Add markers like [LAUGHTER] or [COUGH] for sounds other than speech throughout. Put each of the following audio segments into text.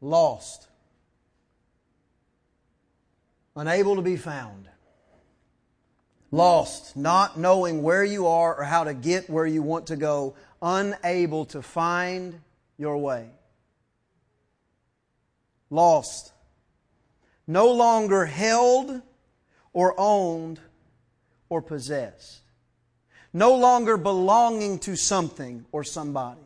lost, unable to be found, lost, not knowing where you are or how to get where you want to go, unable to find your way. Lost, no longer held or owned or possessed, no longer belonging to something or somebody.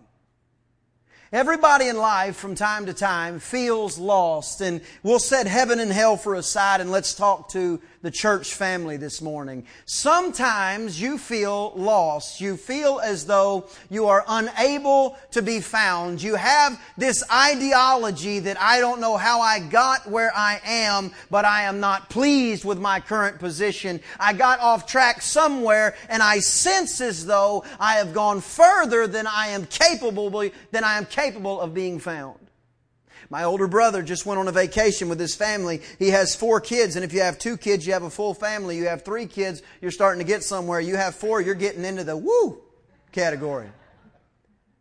Everybody in life from time to time feels lost and we'll set heaven and hell for a side and let's talk to the church family this morning. Sometimes you feel lost. You feel as though you are unable to be found. You have this ideology that I don't know how I got where I am, but I am not pleased with my current position. I got off track somewhere and I sense as though I have gone further than I am capable, than I am capable of being found. My older brother just went on a vacation with his family. He has four kids, and if you have two kids, you have a full family. You have three kids, you're starting to get somewhere. You have four, you're getting into the woo category.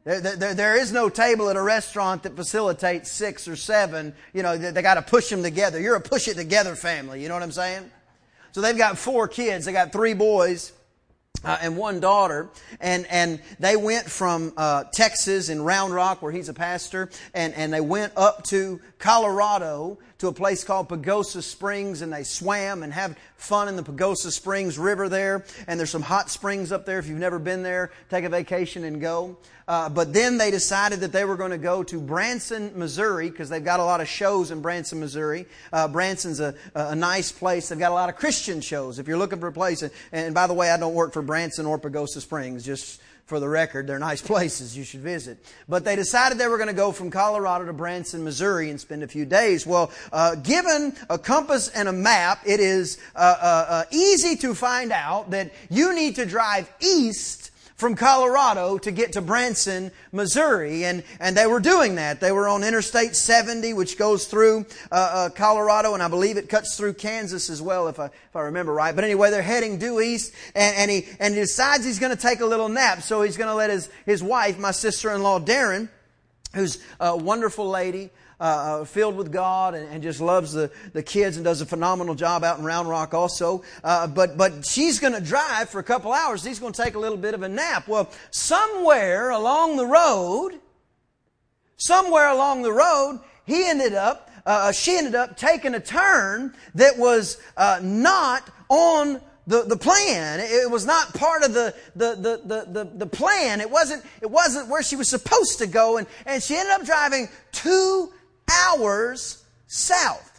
There, there, there is no table at a restaurant that facilitates six or seven. You know, they, they got to push them together. You're a push it together family. You know what I'm saying? So they've got four kids. They got three boys uh, and one daughter, and and they went from uh, Texas in Round Rock, where he's a pastor, and and they went up to Colorado to a place called Pagosa Springs, and they swam and have fun in the Pagosa Springs River there. And there's some hot springs up there. If you've never been there, take a vacation and go. Uh, but then they decided that they were going to go to Branson, Missouri, because they've got a lot of shows in Branson, Missouri. Uh, Branson's a, a nice place. They've got a lot of Christian shows. If you're looking for a place, and, and by the way, I don't work for Branson or Pagosa Springs, just for the record. They're nice [LAUGHS] places you should visit. But they decided they were going to go from Colorado to Branson, Missouri and spend a few days. Well, uh, given a compass and a map, it is uh, uh, uh easy to find out that you need to drive east from Colorado to get to Branson, Missouri. And, and they were doing that. They were on Interstate 70, which goes through uh, uh, Colorado, and I believe it cuts through Kansas as well, if I, if I remember right. But anyway, they're heading due east, and, and, he, and he decides he's going to take a little nap. So he's going to let his, his wife, my sister-in-law Darren, who's a wonderful lady, uh, uh, filled with God and, and, just loves the, the kids and does a phenomenal job out in Round Rock also. Uh, but, but she's going to drive for a couple hours. He's going to take a little bit of a nap. Well, somewhere along the road, somewhere along the road, he ended up, uh, she ended up taking a turn that was uh, not on the, the plan. It was not part of the, the, the, the, the, plan. It wasn't, it wasn't where she was supposed to go. And, and she ended up driving two hours south.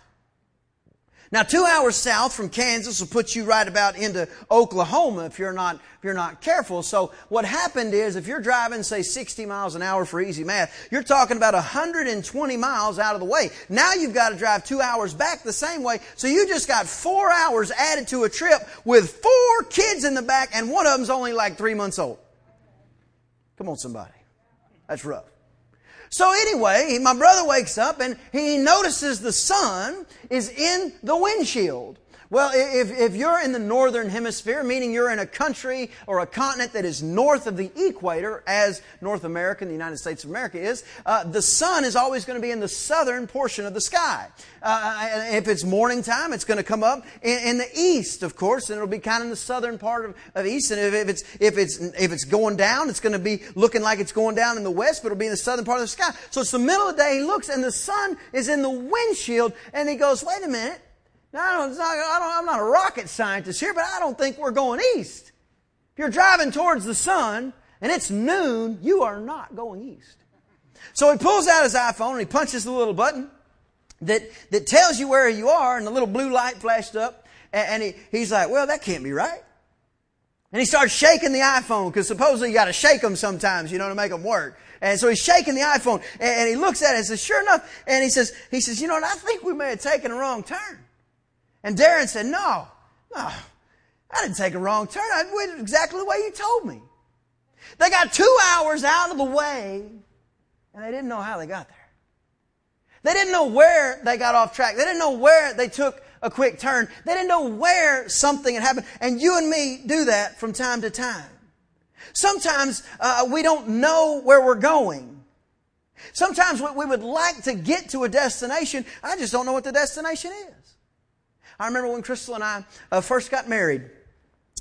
Now, two hours south from Kansas will put you right about into Oklahoma if you're not, if you're not careful. So what happened is if you're driving, say, 60 miles an hour for easy math, you're talking about 120 miles out of the way. Now you've got to drive two hours back the same way. So you just got four hours added to a trip with four kids in the back and one of them's only like three months old. Come on, somebody. That's rough. So anyway, my brother wakes up and he notices the sun is in the windshield. Well, if, if you're in the northern hemisphere, meaning you're in a country or a continent that is north of the equator, as North America and the United States of America is, uh, the sun is always going to be in the southern portion of the sky. Uh, if it's morning time, it's going to come up in, in, the east, of course, and it'll be kind of in the southern part of, of east. And if, if, it's if it's if it's going down, it's going to be looking like it's going down in the west, but it'll be in the southern part of the sky. So it's the middle of the day. He looks, and the sun is in the windshield, and he goes, "Wait a minute." I don't, I am not a rocket scientist here, but I don't think we're going east. If you're driving towards the sun and it's noon, you are not going east. So he pulls out his iPhone and he punches the little button that, that tells you where you are, and the little blue light flashed up. And, and he, he's like, well, that can't be right. And he starts shaking the iPhone because supposedly you got to shake them sometimes, you know, to make them work. And so he's shaking the iPhone and, and he looks at it and says, sure enough. And he says, he says, you know, I think we may have taken a wrong turn. And Darren said, No, no, I didn't take a wrong turn. I went exactly the way you told me. They got two hours out of the way, and they didn't know how they got there. They didn't know where they got off track. They didn't know where they took a quick turn. They didn't know where something had happened. And you and me do that from time to time. Sometimes uh, we don't know where we're going. Sometimes we would like to get to a destination. I just don't know what the destination is. I remember when Crystal and I uh, first got married.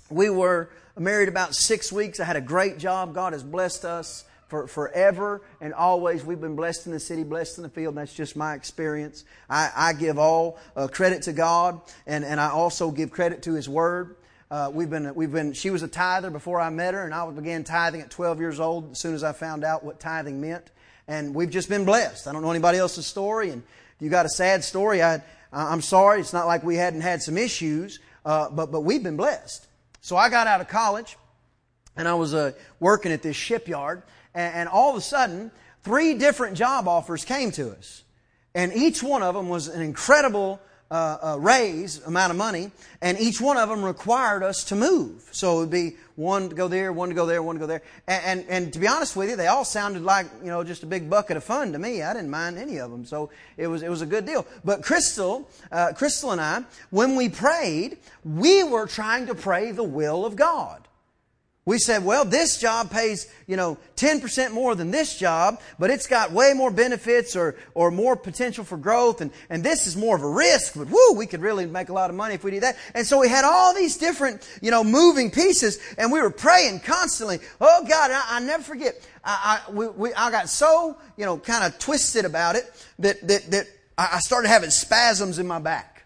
We were married about six weeks. I had a great job. God has blessed us for forever and always. We've been blessed in the city, blessed in the field. that's just my experience. I, I give all uh, credit to God, and, and I also give credit to His Word. Uh, we've been, we've been, she was a tither before I met her, and I began tithing at 12 years old as soon as I found out what tithing meant. And we've just been blessed. I don't know anybody else's story, and you got a sad story, I, I'm sorry. It's not like we hadn't had some issues, uh, but, but we've been blessed. So I got out of college, and I was uh, working at this shipyard, and, and all of a sudden, three different job offers came to us. And each one of them was an incredible uh, uh, raise amount of money, and each one of them required us to move. So it would be one to go there, one to go there, one to go there. And, and, and, to be honest with you, they all sounded like, you know, just a big bucket of fun to me. I didn't mind any of them. So it was, it was a good deal. But Crystal, uh, Crystal and I, when we prayed, we were trying to pray the will of God. We said, well, this job pays, you know, 10% more than this job, but it's got way more benefits or, or more potential for growth, and, and this is more of a risk, but whoo, we could really make a lot of money if we did that. And so we had all these different, you know, moving pieces, and we were praying constantly. Oh God, I, I never forget. I, I, we, we, I got so, you know, kind of twisted about it that, that, that I started having spasms in my back.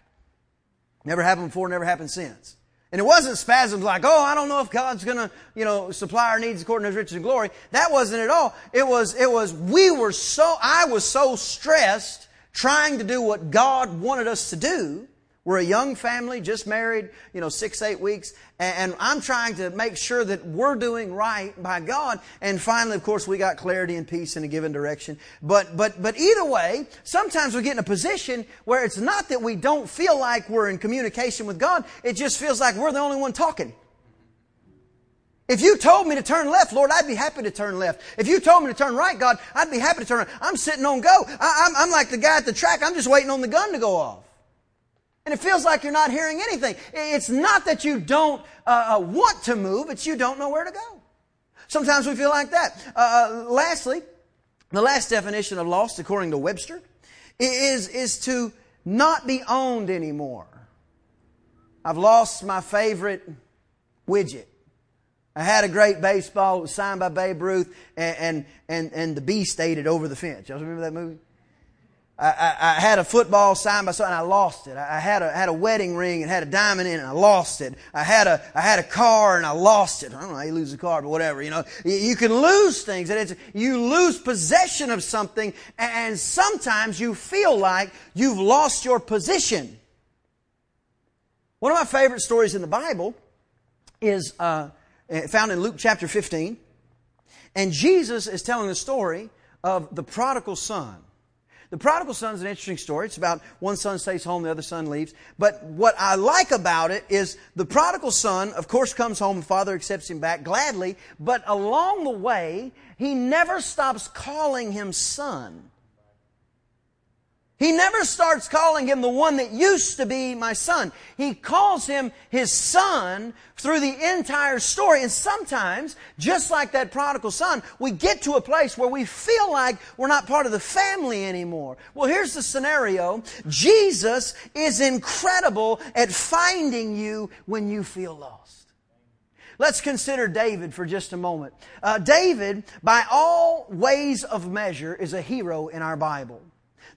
Never happened before, never happened since. And it wasn't spasms like, oh, I don't know if God's gonna, you know, supply our needs according to His riches and glory. That wasn't at all. It was, it was, we were so, I was so stressed trying to do what God wanted us to do we're a young family, just married, you know, six, eight weeks, and I'm trying to make sure that we're doing right by God. And finally, of course, we got clarity and peace in a given direction. But, but, but either way, sometimes we get in a position where it's not that we don't feel like we're in communication with God, it just feels like we're the only one talking. If you told me to turn left, Lord, I'd be happy to turn left. If you told me to turn right, God, I'd be happy to turn right. I'm sitting on go. I, am like the guy at the track. I'm just waiting on the gun to go off. And it feels like you're not hearing anything. It's not that you don't uh, uh, want to move, it's you don't know where to go. Sometimes we feel like that. Uh, uh, lastly, the last definition of lost, according to Webster, is, is to not be owned anymore. I've lost my favorite widget. I had a great baseball. It was signed by Babe Ruth, and, and, and, and the Beast ate it over the fence. Y'all remember that movie? I, I, I, had a football signed by someone and I lost it. I had a, had a wedding ring and had a diamond in it and I lost it. I had a, I had a car and I lost it. I don't know how you lose a car, but whatever, you know. You, you can lose things and it's, you lose possession of something and sometimes you feel like you've lost your position. One of my favorite stories in the Bible is uh, found in Luke chapter 15. And Jesus is telling the story of the prodigal son. The prodigal son is an interesting story. It's about one son stays home, the other son leaves. But what I like about it is the prodigal son, of course, comes home, the father accepts him back gladly, but along the way, he never stops calling him son. He never starts calling him the one that used to be my son. He calls him his son through the entire story. And sometimes, just like that prodigal son, we get to a place where we feel like we're not part of the family anymore. Well, here's the scenario. Jesus is incredible at finding you when you feel lost. Let's consider David for just a moment. Uh, David, by all ways of measure, is a hero in our Bible.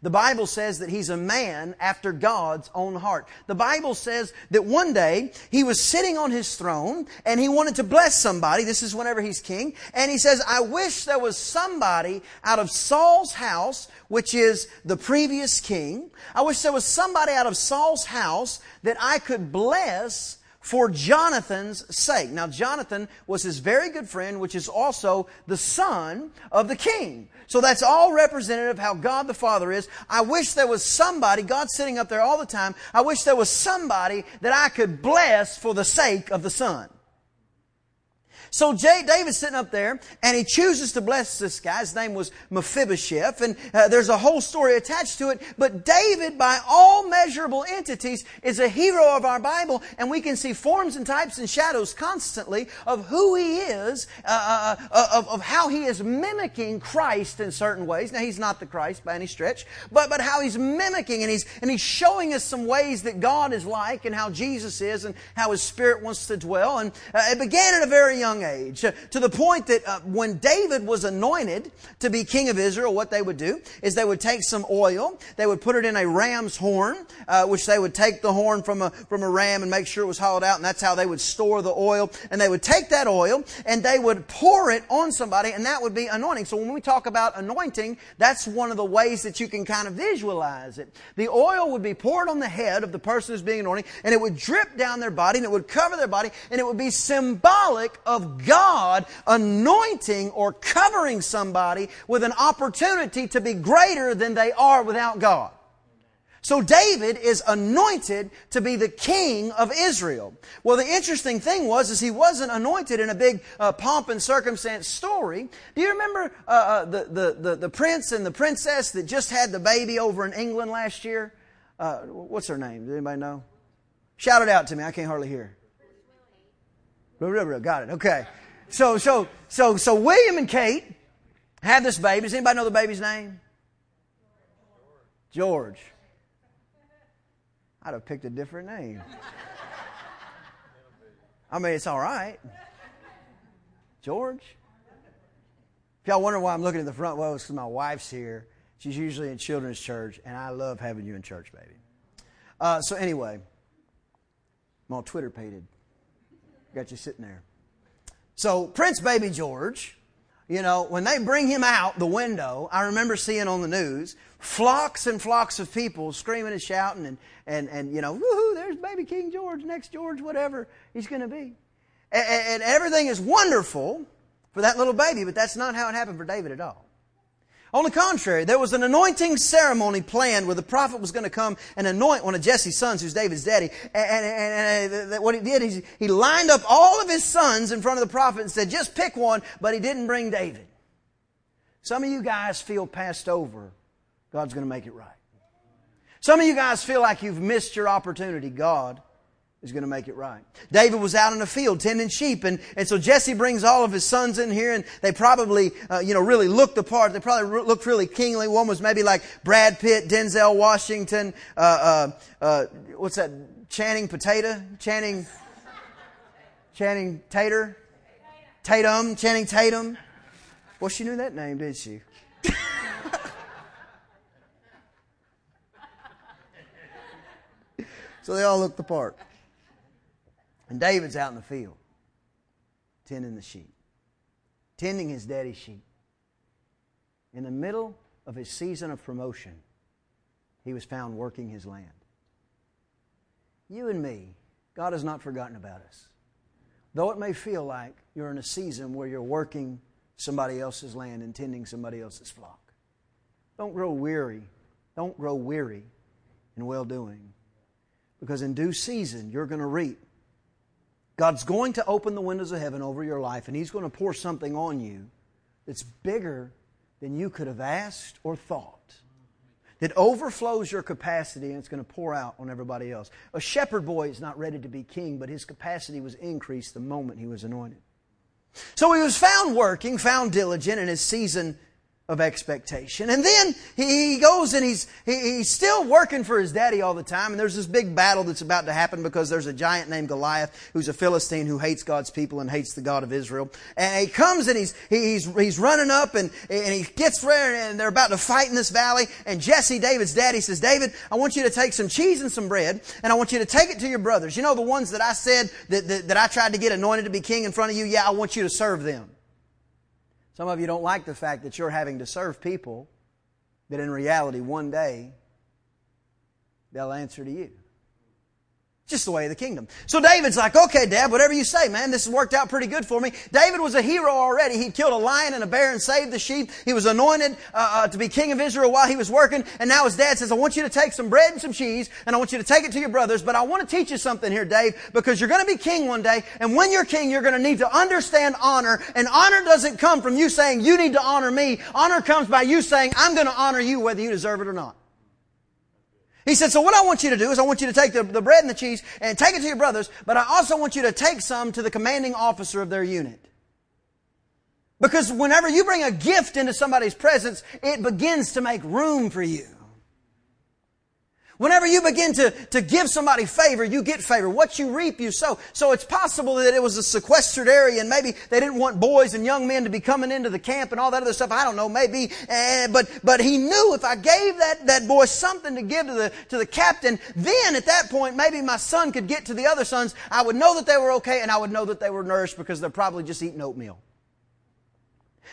The Bible says that he's a man after God's own heart. The Bible says that one day he was sitting on his throne and he wanted to bless somebody. This is whenever he's king. And he says, I wish there was somebody out of Saul's house, which is the previous king. I wish there was somebody out of Saul's house that I could bless for Jonathan's sake. Now, Jonathan was his very good friend, which is also the son of the king. So that's all representative of how God the Father is. I wish there was somebody, God's sitting up there all the time, I wish there was somebody that I could bless for the sake of the Son. So Jay, David's sitting up there, and he chooses to bless this guy. His name was Mephibosheth, and uh, there's a whole story attached to it. But David, by all measurable entities, is a hero of our Bible, and we can see forms and types and shadows constantly of who he is, uh, uh, uh of, of how he is mimicking Christ in certain ways. Now, he's not the Christ by any stretch, but, but how he's mimicking, and he's, and he's showing us some ways that God is like, and how Jesus is, and how his Spirit wants to dwell. And uh, it began at a very young age, uh, to the point that uh, when David was anointed to be king of Israel, what they would do is they would take some oil, they would put it in a ram's horn, uh, which they would take the horn from a, from a ram and make sure it was hollowed out, and that's how they would store the oil. And they would take that oil and they would pour it on somebody, and that would be anointing. So when we talk about anointing, that's one of the ways that you can kind of visualize it. The oil would be poured on the head of the person who's being anointed, and it would drip down their body, and it would cover their body, and it would be symbolic of God anointing or covering somebody with an opportunity to be greater than they are without God. So David is anointed to be the king of Israel. Well, the interesting thing was, is he wasn't anointed in a big uh, pomp and circumstance story. Do you remember uh, uh, the, the, the, the, prince and the princess that just had the baby over in England last year? Uh, what's her name? Does anybody know? Shout it out to me. I can't hardly hear. Got it. Okay. So, so, so, so William and Kate had this baby. Does anybody know the baby's name? George. I'd have picked a different name. I mean, it's all right. George. If y'all wonder why I'm looking at the front, well, it's because my wife's here. She's usually in children's church, and I love having you in church, baby. Uh, so anyway, I'm all Twitter pated. Got you sitting there. So Prince Baby George, you know, when they bring him out the window, I remember seeing on the news flocks and flocks of people screaming and shouting and, and, and you know, woohoo, there's baby King George, next George, whatever he's going to be. And, and everything is wonderful for that little baby, but that's not how it happened for David at all. On the contrary, there was an anointing ceremony planned where the prophet was going to come and anoint one of Jesse's sons, who's David's daddy. And, and, and, and what he did is he lined up all of his sons in front of the prophet and said, just pick one, but he didn't bring David. Some of you guys feel passed over. God's going to make it right. Some of you guys feel like you've missed your opportunity. God is going to make it right. David was out in the field tending sheep, and, and so Jesse brings all of his sons in here, and they probably, uh, you know, really looked the part. They probably re- looked really kingly. One was maybe like Brad Pitt, Denzel Washington, uh, uh, uh what's that? Channing Potato? Channing, Channing Tater? Tatum? Channing Tatum? Well, she knew that name, didn't she? [LAUGHS] so they all looked the part. And David's out in the field, tending the sheep, tending his daddy's sheep. In the middle of his season of promotion, he was found working his land. You and me, God has not forgotten about us. Though it may feel like you're in a season where you're working somebody else's land and tending somebody else's flock. Don't grow weary. Don't grow weary in well doing. Because in due season, you're going to reap God's going to open the windows of heaven over your life, and He's going to pour something on you that's bigger than you could have asked or thought. That overflows your capacity and it's going to pour out on everybody else. A shepherd boy is not ready to be king, but his capacity was increased the moment he was anointed. So he was found working, found diligent in his season of expectation. And then he goes and he's, he's still working for his daddy all the time. And there's this big battle that's about to happen because there's a giant named Goliath who's a Philistine who hates God's people and hates the God of Israel. And he comes and he's, he's, he's running up and, and he gets there and they're about to fight in this valley. And Jesse, David's daddy, says, David, I want you to take some cheese and some bread and I want you to take it to your brothers. You know the ones that I said that, that, that I tried to get anointed to be king in front of you? Yeah, I want you to serve them. Some of you don't like the fact that you're having to serve people that in reality one day they'll answer to you. Just the way of the kingdom. So David's like, okay, Dad, whatever you say, man, this has worked out pretty good for me. David was a hero already. He'd killed a lion and a bear and saved the sheep. He was anointed uh, uh, to be king of Israel while he was working. And now his dad says, I want you to take some bread and some cheese and I want you to take it to your brothers. But I want to teach you something here, Dave, because you're going to be king one day. And when you're king, you're going to need to understand honor. And honor doesn't come from you saying, you need to honor me. Honor comes by you saying, I'm going to honor you whether you deserve it or not. He said, so what I want you to do is I want you to take the, the bread and the cheese and take it to your brothers, but I also want you to take some to the commanding officer of their unit. Because whenever you bring a gift into somebody's presence, it begins to make room for you. Whenever you begin to, to give somebody favor, you get favor. What you reap, you sow. So it's possible that it was a sequestered area and maybe they didn't want boys and young men to be coming into the camp and all that other stuff. I don't know, maybe. Uh, but, but he knew if I gave that, that boy something to give to the, to the captain, then at that point, maybe my son could get to the other sons. I would know that they were okay and I would know that they were nourished because they're probably just eating oatmeal.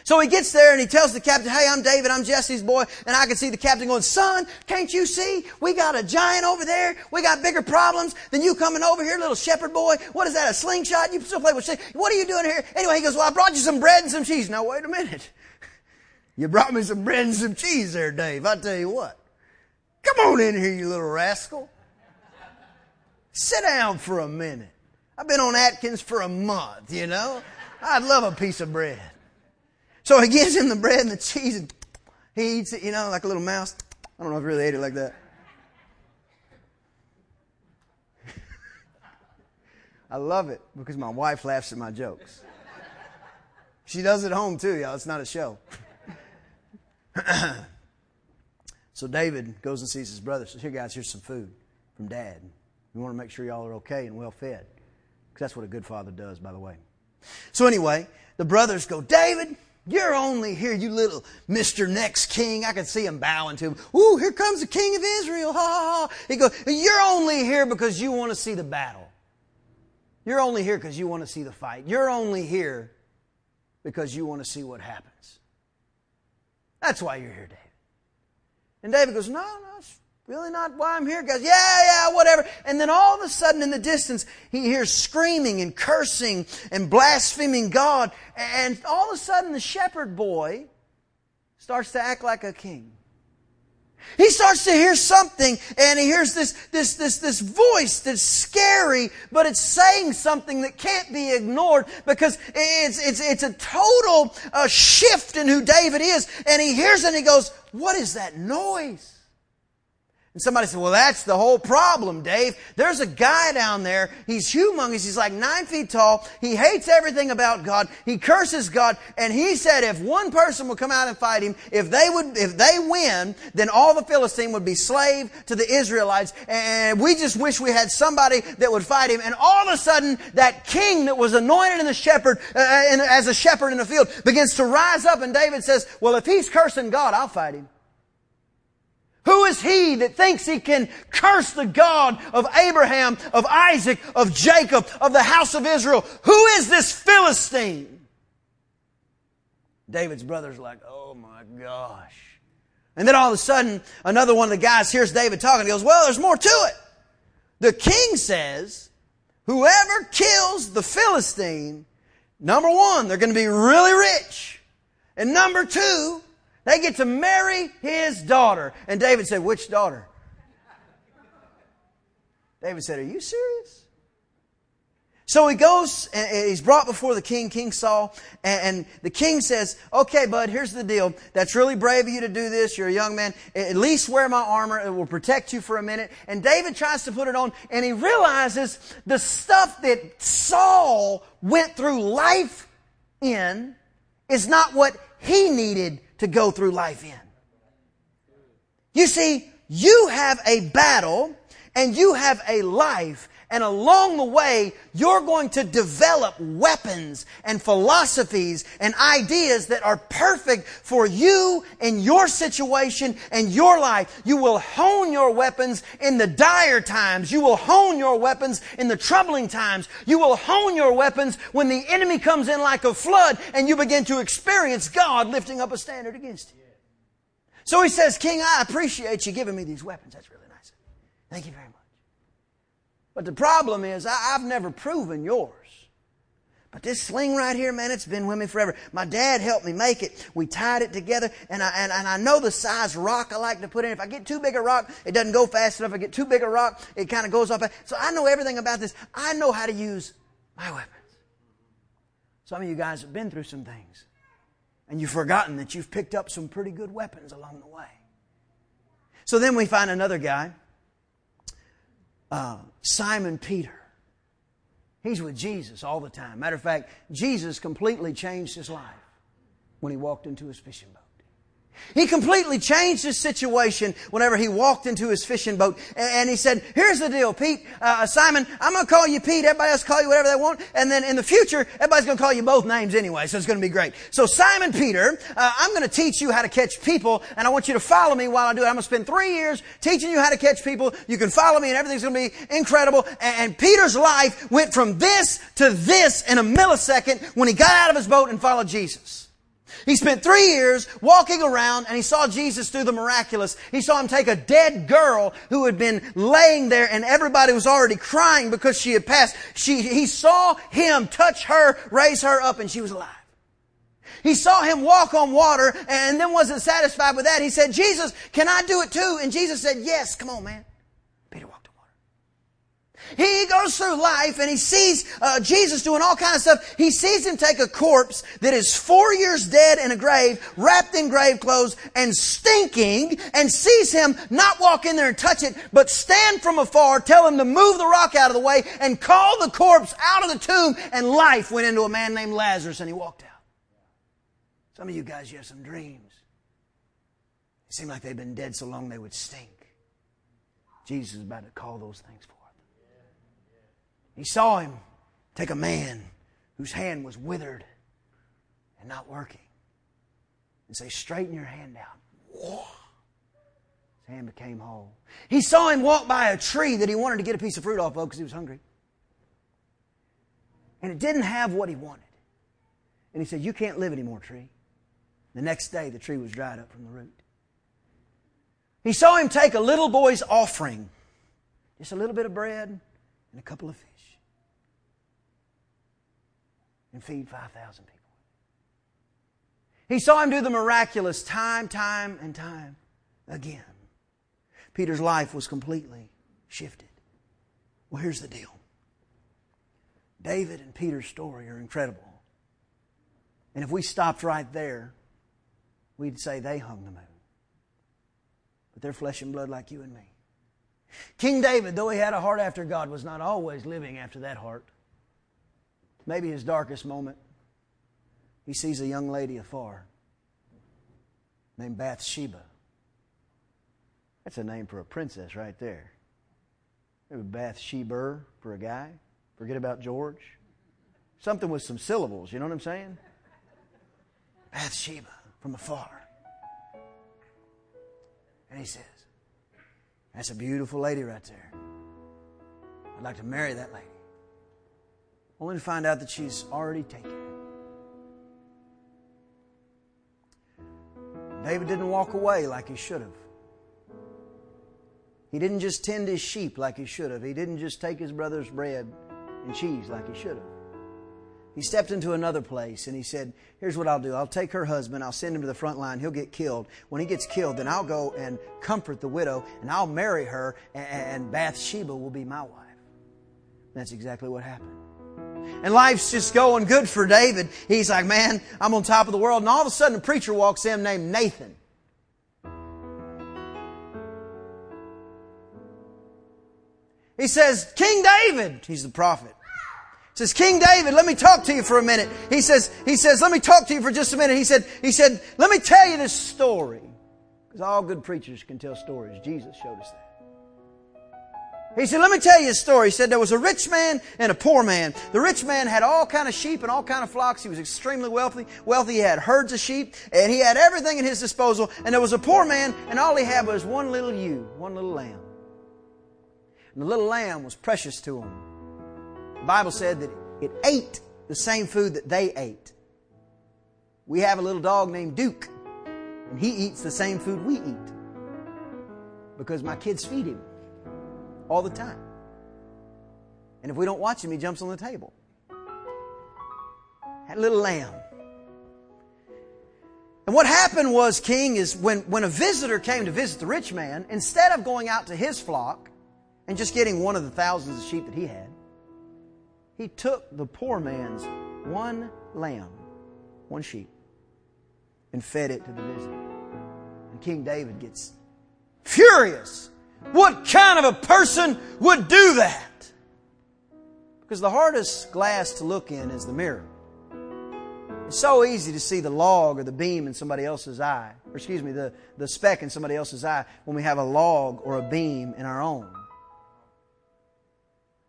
So he gets there and he tells the captain, hey, I'm David, I'm Jesse's boy. And I can see the captain going, son, can't you see? We got a giant over there. We got bigger problems than you coming over here, little shepherd boy. What is that, a slingshot? You still play with slingshot? What are you doing here? Anyway, he goes, well, I brought you some bread and some cheese. Now, wait a minute. [LAUGHS] You brought me some bread and some cheese there, Dave. I tell you what. Come on in here, you little rascal. Sit down for a minute. I've been on Atkins for a month, you know. I'd love a piece of bread. So he gives him the bread and the cheese and he eats it, you know, like a little mouse. I don't know if he really ate it like that. [LAUGHS] I love it because my wife laughs at my jokes. She does it home too, y'all. It's not a show. [CLEARS THROAT] so David goes and sees his brother. Says, "Here, guys, here's some food from Dad. We want to make sure y'all are okay and well fed, because that's what a good father does, by the way." So anyway, the brothers go, "David, you're only here, you little Mr. Next King. I can see him bowing to him. Ooh, here comes the King of Israel. Ha ha ha. He goes, You're only here because you want to see the battle. You're only here because you want to see the fight. You're only here because you want to see what happens. That's why you're here, David. And David goes, No, no, Really not why I'm here, guys? Yeah, yeah, whatever. And then all of a sudden in the distance, he hears screaming and cursing and blaspheming God. And all of a sudden the shepherd boy starts to act like a king. He starts to hear something and he hears this, this, this, this voice that's scary, but it's saying something that can't be ignored because it's, it's, it's a total uh, shift in who David is. And he hears it and he goes, what is that noise? And somebody said, well, that's the whole problem, Dave. There's a guy down there. He's humongous. He's like nine feet tall. He hates everything about God. He curses God. And he said if one person would come out and fight him, if they would, if they win, then all the Philistine would be slave to the Israelites. And we just wish we had somebody that would fight him. And all of a sudden, that king that was anointed in the shepherd, uh, in, as a shepherd in the field begins to rise up. And David says, well, if he's cursing God, I'll fight him. Who is he that thinks he can curse the God of Abraham, of Isaac, of Jacob, of the house of Israel? Who is this Philistine? David's brother's like, oh my gosh. And then all of a sudden, another one of the guys hears David talking. He goes, well, there's more to it. The king says, whoever kills the Philistine, number one, they're going to be really rich. And number two, they get to marry his daughter. And David said, Which daughter? David said, Are you serious? So he goes and he's brought before the king, King Saul, and, the king says, Okay, bud, here's the deal. That's really brave of you to do this. You're a young man. At least wear my armor. It will protect you for a minute. And David tries to put it on, and he realizes the stuff that Saul went through life in is not what he needed to go through life in. You see, you have a battle and you have a life and along the way, you're going to develop weapons and philosophies and ideas that are perfect for you and your situation and your life. You will hone your weapons in the dire times. You will hone your weapons in the troubling times. You will hone your weapons when the enemy comes in like a flood and you begin to experience God lifting up a standard against you. So he says, King, I appreciate you giving me these weapons. That's really nice. Thank you very much. But the problem is, I, have never proven yours. But this sling right here, man, it's been with me forever. My dad helped me make it. We tied it together, and I, and, and I know the size rock I like to put in. If I get too big a rock, it doesn't go fast enough. If I get too big a rock, it kind of goes off. So I know everything about this. I know how to use my weapons. Some of you guys have been through some things, and you've forgotten that you've picked up some pretty good weapons along the way. So then we find another guy, uh, Simon Peter. He's with Jesus all the time. Matter of fact, Jesus completely changed his life when he walked into his fishing boat. He completely changed his situation whenever he walked into his fishing boat. And he said, here's the deal, Pete, uh, Simon, I'm going to call you Pete. Everybody else call you whatever they want. And then in the future, everybody's going to call you both names anyway. So it's going to be great. So Simon Peter, uh, I'm going to teach you how to catch people. And I want you to follow me while I do it. I'm going to spend three years teaching you how to catch people. You can follow me and everything's going to be incredible. And, and Peter's life went from this to this in a millisecond when he got out of his boat and followed Jesus. He spent three years walking around and he saw Jesus do the miraculous. He saw him take a dead girl who had been laying there and everybody was already crying because she had passed. She, he saw him touch her, raise her up and she was alive. He saw him walk on water and then wasn't satisfied with that. He said, Jesus, can I do it too? And Jesus said, yes, come on man. He goes through life and he sees uh, Jesus doing all kind of stuff. He sees him take a corpse that is four years dead in a grave, wrapped in grave clothes and stinking, and sees him not walk in there and touch it, but stand from afar, tell him to move the rock out of the way, and call the corpse out of the tomb, and life went into a man named Lazarus, and he walked out. Some of you guys, you have some dreams. It seemed like they've been dead so long they would stink. Jesus is about to call those things forth. He saw him take a man whose hand was withered and not working and say, Straighten your hand out. His hand became whole. He saw him walk by a tree that he wanted to get a piece of fruit off of because he was hungry. And it didn't have what he wanted. And he said, You can't live anymore, tree. The next day, the tree was dried up from the root. He saw him take a little boy's offering, just a little bit of bread and a couple of fish and feed 5,000 people. He saw him do the miraculous time, time, and time again. Peter's life was completely shifted. Well, here's the deal David and Peter's story are incredible. And if we stopped right there, we'd say they hung the moon. But they're flesh and blood like you and me. King David, though he had a heart after God, was not always living after that heart maybe his darkest moment, he sees a young lady afar named Bathsheba. That's a name for a princess right there. Maybe Bathsheba for a guy. Forget about George. Something with some syllables, you know what I'm saying? Bathsheba from afar. And he says, That's a beautiful lady right there. I'd like to marry that lady only to find out that she's already taken. David didn't walk away like he should have. He didn't just tend his sheep like he should have. He didn't just take his brother's bread and cheese like he should have. He stepped into another place and he said, Here's what I'll do. I'll take her husband, I'll send him to the front line, he'll get killed. When he gets killed, then I'll go and comfort the widow and I'll marry her, and Bathsheba will be my wife. That's exactly what happened. And life's just going good for David. He's like, man, I'm on top of the world. And all of a sudden a preacher walks in named Nathan. He says, King David, he's the prophet. He says, King David, let me talk to you for a minute. He says, he says, let me talk to you for just a minute. He said, he said, let me tell you this story. Because all good preachers can tell stories. Jesus showed us that. He said, let me tell you a story. He said there was a rich man and a poor man. The rich man had all kind of sheep and all kind of flocks. He was extremely wealthy. Wealthy. He had herds of sheep and he had everything at his disposal. And there was a poor man and all he had was one little ewe, one little lamb. And the little lamb was precious to him. The Bible said that it ate the same food that they ate. We have a little dog named Duke and he eats the same food we eat because my kids feed him all the time. And if we don't watch him, he jumps on the table. That little lamb. And what happened was, King, is when, when a visitor came to visit the rich man, instead of going out to his flock and just getting one of the thousands of sheep that he had, he took the poor man's one lamb, one sheep, and fed it to the visitor. And King David gets furious. What kind of a person would do that? Because the hardest glass to look in is the mirror. It's so easy to see the log or the beam in somebody else's eye, or excuse me, the, the speck in somebody else's eye when we have a log or a beam in our own.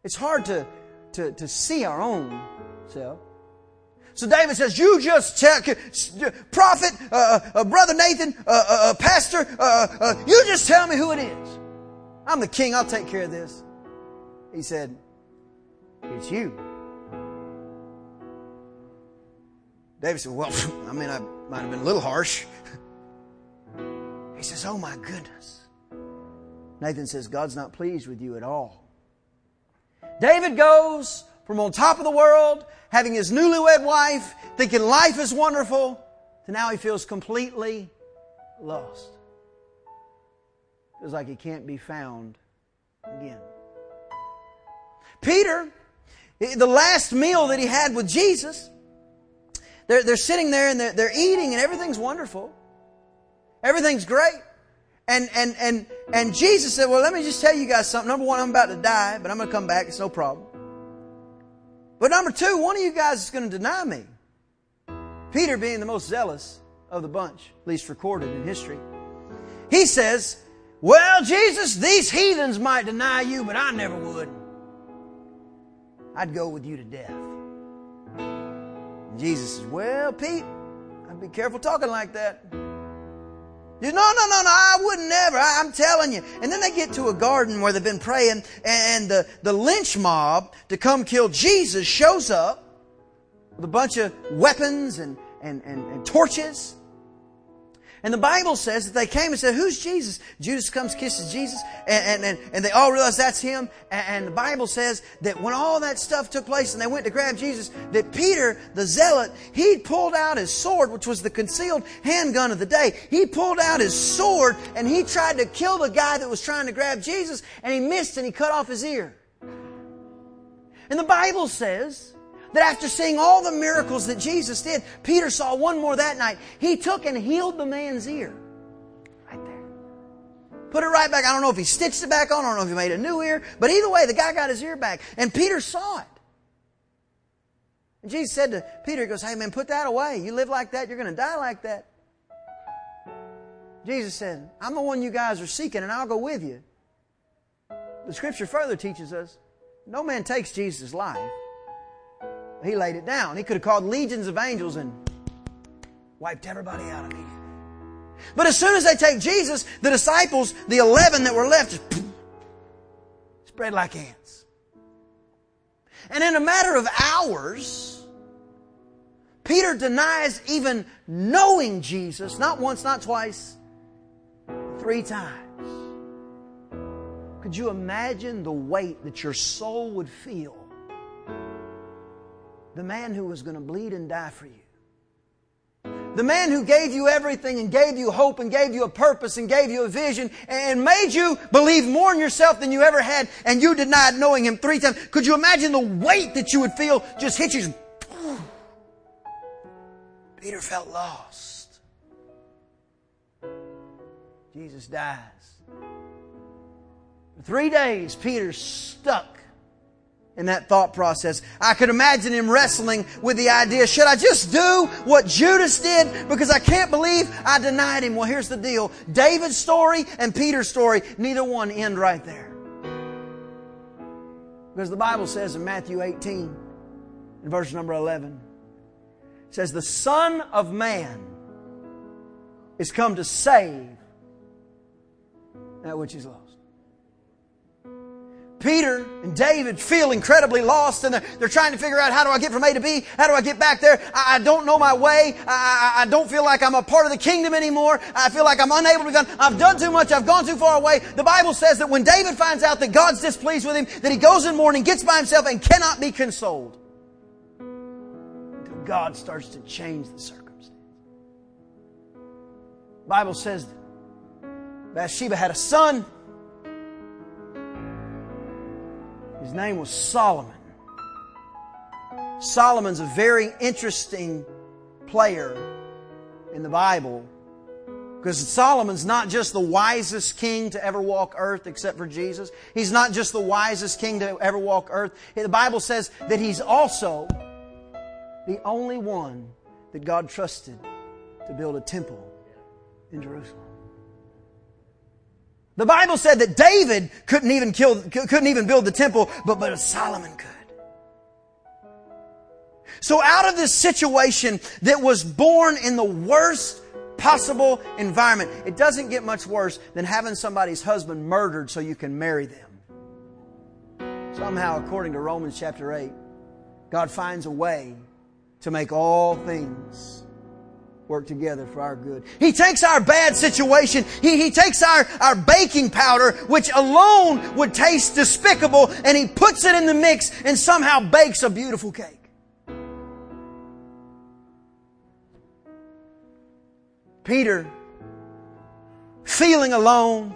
It's hard to, to, to see our own self. So David says, You just tell, prophet, uh, uh, brother Nathan, uh, uh, uh pastor, uh, you just tell me who it is. I'm the king, I'll take care of this. He said, It's you. David said, Well, I mean, I might have been a little harsh. He says, Oh my goodness. Nathan says, God's not pleased with you at all. David goes from on top of the world, having his newlywed wife, thinking life is wonderful, to now he feels completely lost. Feels like he can't be found again. Peter, the last meal that he had with Jesus, they're, they're sitting there and they're, they're eating and everything's wonderful. Everything's great. And, and, and, and Jesus said, well, let me just tell you guys something. Number one, I'm about to die, but I'm going to come back. It's no problem. But number two, one of you guys is going to deny me. Peter being the most zealous of the bunch, least recorded in history. He says, well, Jesus, these heathens might deny you, but I never would. I'd go with you to death. Jesus says, Well, Pete, I'd be careful talking like that. You, no, no, no, no, I would never. I, am telling you. And then they get to a garden where they've been praying, and the, the lynch mob to come kill Jesus shows up with a bunch of weapons and, and, and, and torches. And the Bible says that they came and said, Who's Jesus? Judas comes, kisses Jesus, and, and, and, they all realize that's him. And, and the Bible says that when all that stuff took place and they went to grab Jesus, that Peter, the zealot, he pulled out his sword, which was the concealed handgun of the day. He pulled out his sword and he tried to kill the guy that was trying to grab Jesus, and he missed and he cut off his ear. And the Bible says that after seeing all the miracles that Jesus did, Peter saw one more that night. He took and healed the man's ear. Right there. Put it right back. I don't know if he stitched it back on. I don't know if he made a new ear. But either way, the guy got his ear back. And Peter saw it. And Jesus said to Peter, He goes, Hey man, put that away. You live like that, you're going to die like that. Jesus said, I'm the one you guys are seeking, and I'll go with you. The scripture further teaches us no man takes Jesus' life. He laid it down. He could have called legions of angels and wiped everybody out immediately. But as soon as they take Jesus, the disciples, the 11 that were left, just spread like ants. And in a matter of hours, Peter denies even knowing Jesus, not once, not twice, three times. Could you imagine the weight that your soul would feel the man who was going to bleed and die for you. The man who gave you everything and gave you hope and gave you a purpose and gave you a vision and made you believe more in yourself than you ever had and you denied knowing him three times. Could you imagine the weight that you would feel just hit you? Peter felt lost. Jesus dies. For three days, Peter's stuck in that thought process. I could imagine him wrestling with the idea, should I just do what Judas did because I can't believe I denied him? Well, here's the deal. David's story and Peter's story, neither one end right there. Because the Bible says in Matthew 18, in verse number 11, it says, The Son of Man is come to save that which is lost. Peter and David feel incredibly lost and they're, they're, trying to figure out how do I get from A to B? How do I get back there? I, I don't know my way. I, I, I, don't feel like I'm a part of the kingdom anymore. I feel like I'm unable to be done. I've done too much. I've gone too far away. The Bible says that when David finds out that God's displeased with him, that he goes in mourning, gets by himself and cannot be consoled. Until God starts to change the circumstance. The Bible says Bathsheba had a son. His name was Solomon. Solomon's a very interesting player in the Bible because Solomon's not just the wisest king to ever walk earth except for Jesus. He's not just the wisest king to ever walk earth. The Bible says that he's also the only one that God trusted to build a temple in Jerusalem. The Bible said that David couldn't even kill, couldn't even build the temple, but, but Solomon could. So out of this situation that was born in the worst possible environment, it doesn't get much worse than having somebody's husband murdered so you can marry them. Somehow, according to Romans chapter 8, God finds a way to make all things work together for our good. He takes our bad situation, he, he takes our, our baking powder, which alone would taste despicable, and he puts it in the mix and somehow bakes a beautiful cake. Peter, feeling alone,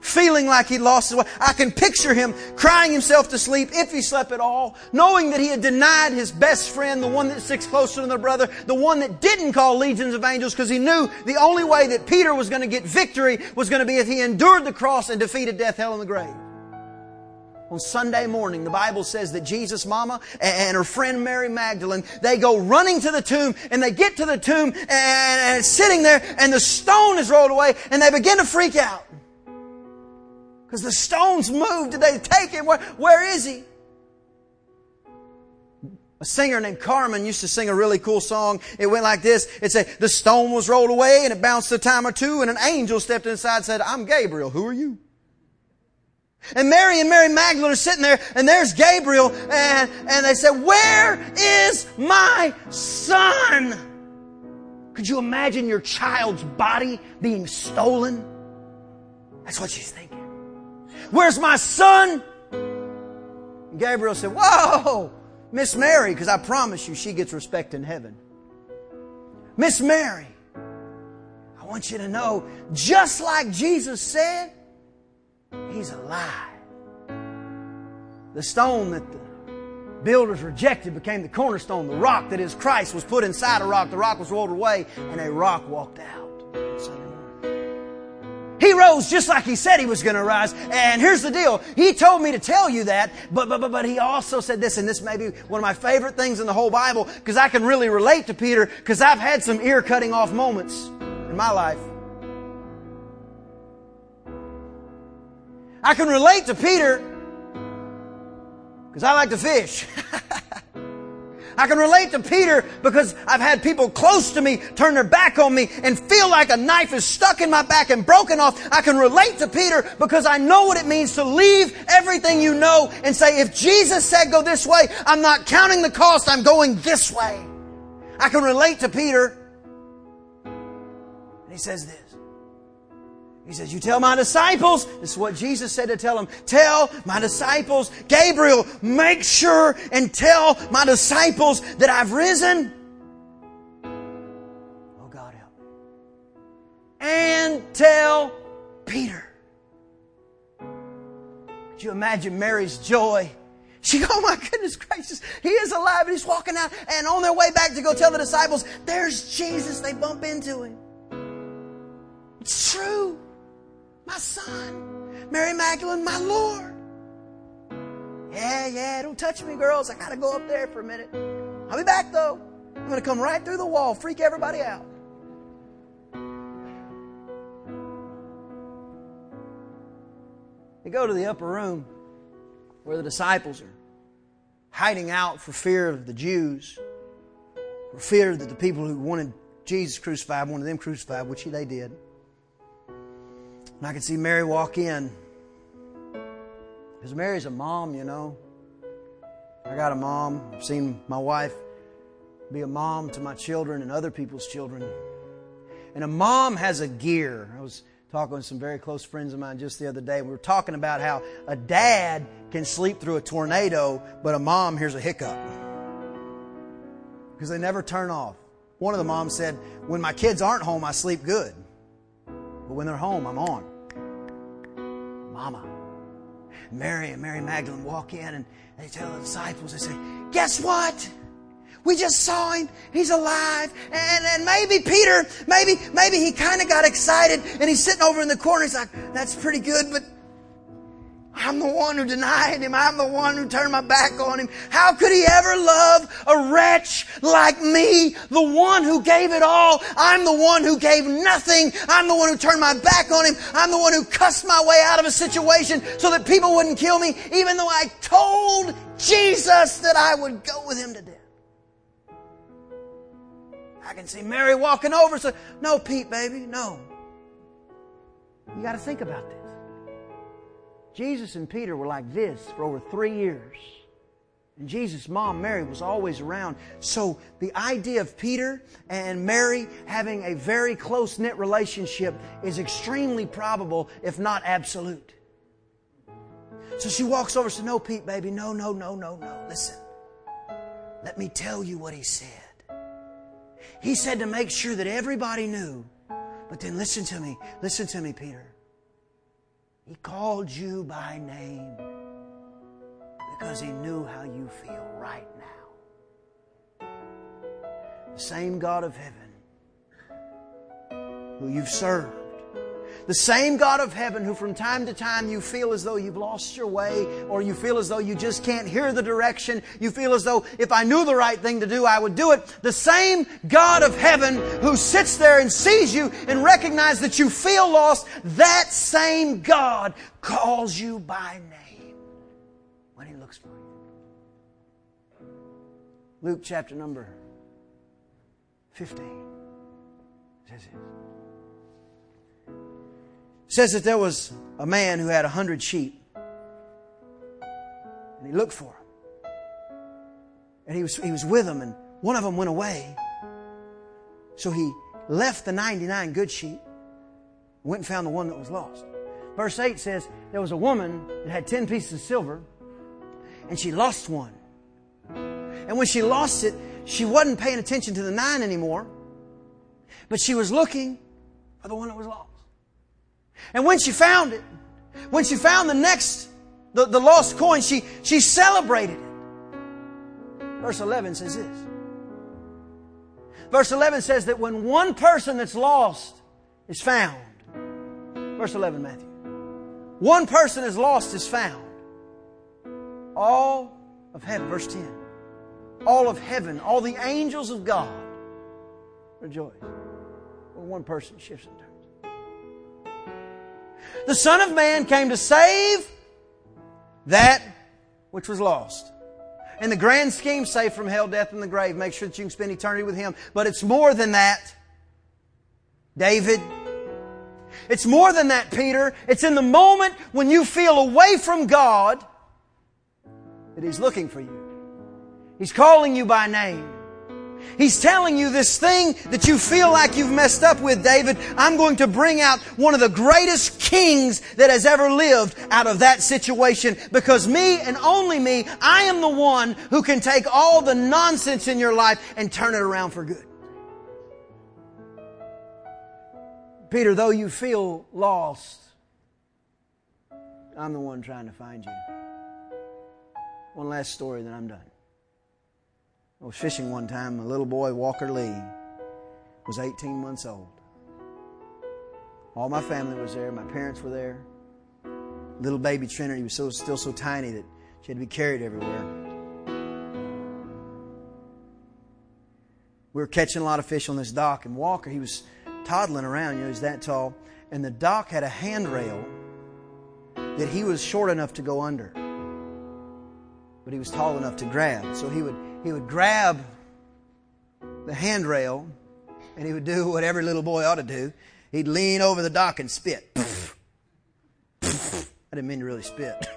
feeling like he lost his way. I can picture him crying himself to sleep if he slept at all, knowing that he had denied his best friend, the one that sticks closer than the brother, the one that didn't call legions of angels because he knew the only way that Peter was going to get victory was going to be if he endured the cross and defeated death, hell, and the grave. On Sunday morning, the Bible says that Jesus' mama and her friend Mary Magdalene, they go running to the tomb and they get to the tomb and it's sitting there and the stone is rolled away and they begin to freak out. Because the stones moved. Did they take him? Where, where is he? A singer named Carmen used to sing a really cool song. It went like this. It said, the stone was rolled away and it bounced a time or two and an angel stepped inside and said, I'm Gabriel. Who are you? And Mary and Mary Magdalene are sitting there and there's Gabriel and, and they said, where is my son? Could you imagine your child's body being stolen? That's what she's thinking. Where's my son? Gabriel said, Whoa, Miss Mary, because I promise you she gets respect in heaven. Miss Mary, I want you to know, just like Jesus said, He's alive. The stone that the builders rejected became the cornerstone. The rock that is Christ was put inside a rock. The rock was rolled away, and a rock walked out. He rose just like he said he was going to rise. And here's the deal. He told me to tell you that, but, but, but, but he also said this, and this may be one of my favorite things in the whole Bible, because I can really relate to Peter, because I've had some ear cutting off moments in my life. I can relate to Peter, because I like to fish. [LAUGHS] I can relate to Peter because I've had people close to me turn their back on me and feel like a knife is stuck in my back and broken off. I can relate to Peter because I know what it means to leave everything you know and say, if Jesus said go this way, I'm not counting the cost, I'm going this way. I can relate to Peter. And he says this. He says, You tell my disciples, this is what Jesus said to tell them, tell my disciples, Gabriel, make sure and tell my disciples that I've risen. Oh, God help. And tell Peter. Could you imagine Mary's joy? She, oh my goodness gracious, he is alive and he's walking out. And on their way back to go tell the disciples, there's Jesus. They bump into him. It's true my son. Mary Magdalene, my Lord. Yeah, yeah, don't touch me, girls. I got to go up there for a minute. I'll be back, though. I'm to come right through the wall, freak everybody out. They go to the upper room where the disciples are hiding out for fear of the Jews, for fear that the people who wanted Jesus crucified wanted them crucified, which they did. And I could see Mary walk in. Because Mary's a mom, you know. I got a mom. I've seen my wife be a mom to my children and other people's children. And a mom has a gear. I was talking with some very close friends of mine just the other day. We were talking about how a dad can sleep through a tornado, but a mom hears a hiccup. Because they never turn off. One of the moms said, When my kids aren't home, I sleep good. When they're home, I'm on. Mama. Mary and Mary Magdalene walk in and they tell the disciples, they say, Guess what? We just saw him. He's alive. And, and maybe Peter, maybe, maybe he kind of got excited and he's sitting over in the corner. He's like, that's pretty good, but I'm the one who denied him. I'm the one who turned my back on him. How could he ever love a wretch like me? The one who gave it all. I'm the one who gave nothing. I'm the one who turned my back on him. I'm the one who cussed my way out of a situation so that people wouldn't kill me, even though I told Jesus that I would go with him to death. I can see Mary walking over. and So, no, Pete, baby, no. You got to think about this. Jesus and Peter were like this for over three years. And Jesus' mom, Mary, was always around. So the idea of Peter and Mary having a very close knit relationship is extremely probable, if not absolute. So she walks over and says, No, Pete, baby, no, no, no, no, no. Listen, let me tell you what he said. He said to make sure that everybody knew. But then listen to me. Listen to me, Peter. He called you by name because he knew how you feel right now. The same God of heaven who you've served the same God of heaven who from time to time you feel as though you've lost your way or you feel as though you just can't hear the direction. You feel as though if I knew the right thing to do, I would do it. The same God of heaven who sits there and sees you and recognizes that you feel lost, that same God calls you by name when He looks for you. Luke chapter number 15 says says that there was a man who had a hundred sheep. And he looked for them. And he was, he was with them, and one of them went away. So he left the 99 good sheep, went and found the one that was lost. Verse 8 says, There was a woman that had 10 pieces of silver, and she lost one. And when she lost it, she wasn't paying attention to the nine anymore, but she was looking for the one that was lost. And when she found it, when she found the next, the, the lost coin, she, she celebrated it. Verse 11 says this. Verse 11 says that when one person that's lost is found, verse 11, Matthew, one person is lost is found. All of heaven, verse 10, all of heaven, all the angels of God rejoice when one person shifts the Son of Man came to save that which was lost. And the grand scheme, save from hell, death, and the grave. Make sure that you can spend eternity with Him. But it's more than that. David. It's more than that, Peter. It's in the moment when you feel away from God that He's looking for you. He's calling you by name. He's telling you this thing that you feel like you've messed up with, David. I'm going to bring out one of the greatest kings that has ever lived out of that situation because me and only me, I am the one who can take all the nonsense in your life and turn it around for good. Peter, though you feel lost, I'm the one trying to find you. One last story, then I'm done. I was fishing one time. My little boy, Walker Lee, was 18 months old. All my family was there. My parents were there. Little baby Trinity was so, still so tiny that she had to be carried everywhere. We were catching a lot of fish on this dock, and Walker, he was toddling around. You know, he's that tall. And the dock had a handrail that he was short enough to go under, but he was tall enough to grab. So he would he would grab the handrail and he would do what every little boy ought to do. He'd lean over the dock and spit. [LAUGHS] I didn't mean to really spit. [LAUGHS]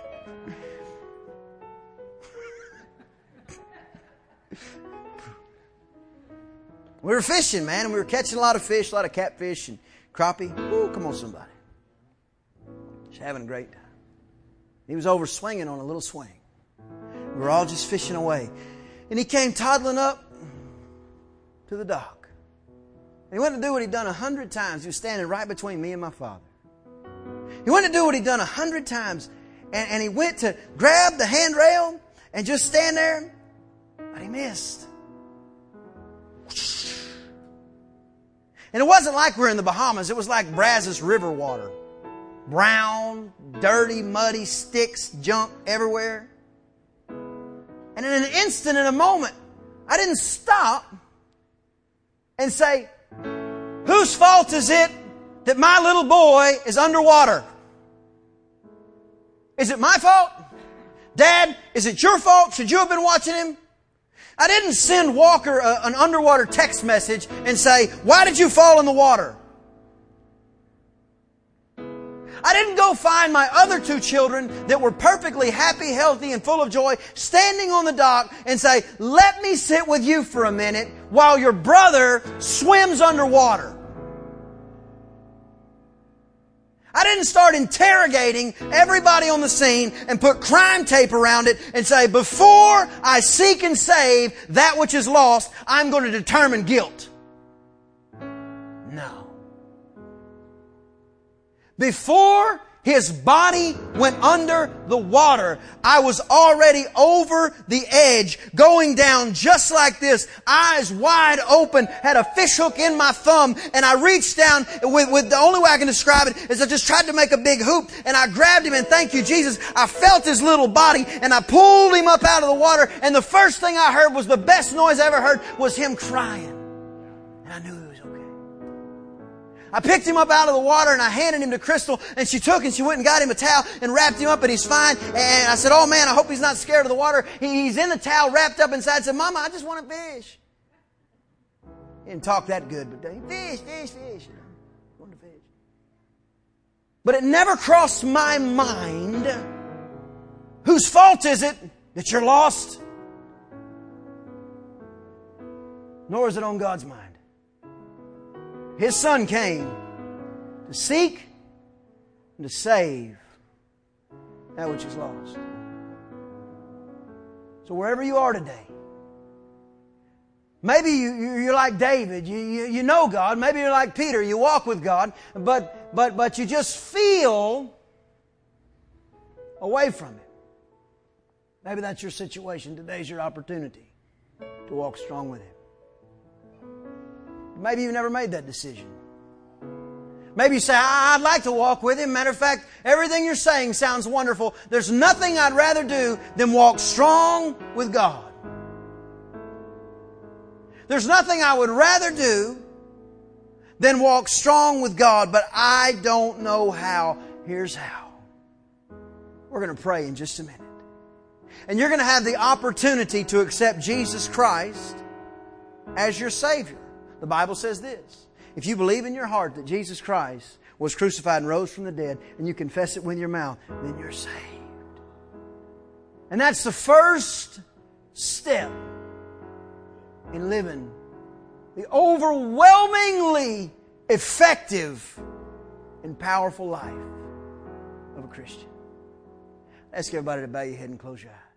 We were fishing, man, and we were catching a lot of fish, a lot of catfish and crappie. Ooh, come on, somebody. Just having a great time. He was over swinging on a little swing. We were all just fishing away. And he came toddling up to the dock. And he went to do what he'd done a hundred times. He was standing right between me and my father. He went to do what he'd done a hundred times. And, and he went to grab the handrail and just stand there, but he missed. And it wasn't like we're in the Bahamas. It was like Brazos River water. Brown, dirty, muddy, sticks, junk everywhere. And in an instant, in a moment, I didn't stop and say, whose fault is it that my little boy is underwater? Is it my fault? Dad, is it your fault? Should you have been watching him? I didn't send Walker a, an underwater text message and say, Why did you fall in the water? I didn't go find my other two children that were perfectly happy, healthy, and full of joy standing on the dock and say, Let me sit with you for a minute while your brother swims underwater. I didn't start interrogating everybody on the scene and put crime tape around it and say, before I seek and save that which is lost, I'm going to determine guilt. Before his body went under the water. I was already over the edge, going down just like this, eyes wide open, had a fishhook in my thumb, and I reached down with, with the only way I can describe it is I just tried to make a big hoop, and I grabbed him, and thank you, Jesus. I felt his little body, and I pulled him up out of the water, and the first thing I heard was the best noise I ever heard was him crying. And I knew I picked him up out of the water and I handed him to Crystal and she took and she went and got him a towel and wrapped him up and he's fine. And I said, Oh man, I hope he's not scared of the water. He's in the towel wrapped up inside. I said, Mama, I just want to fish. He didn't talk that good, but he fish, fish, fish. Know, wanted to fish. But it never crossed my mind whose fault is it that you're lost? Nor is it on God's mind. His Son came to seek and to save that which is lost. So wherever you are today, maybe you, you're like David, you, you, you know God, maybe you're like Peter, you walk with God, but, but, but you just feel away from Him. Maybe that's your situation. Today's your opportunity to walk strong with Him. Maybe you've never made that decision. Maybe you say, I'd like to walk with him. Matter of fact, everything you're saying sounds wonderful. There's nothing I'd rather do than walk strong with God. There's nothing I would rather do than walk strong with God, but I don't know how. Here's how. We're going to pray in just a minute. And you're going to have the opportunity to accept Jesus Christ as your Savior. The Bible says this if you believe in your heart that Jesus Christ was crucified and rose from the dead, and you confess it with your mouth, then you're saved. And that's the first step in living the overwhelmingly effective and powerful life of a Christian. ask everybody to bow your head and close your eyes.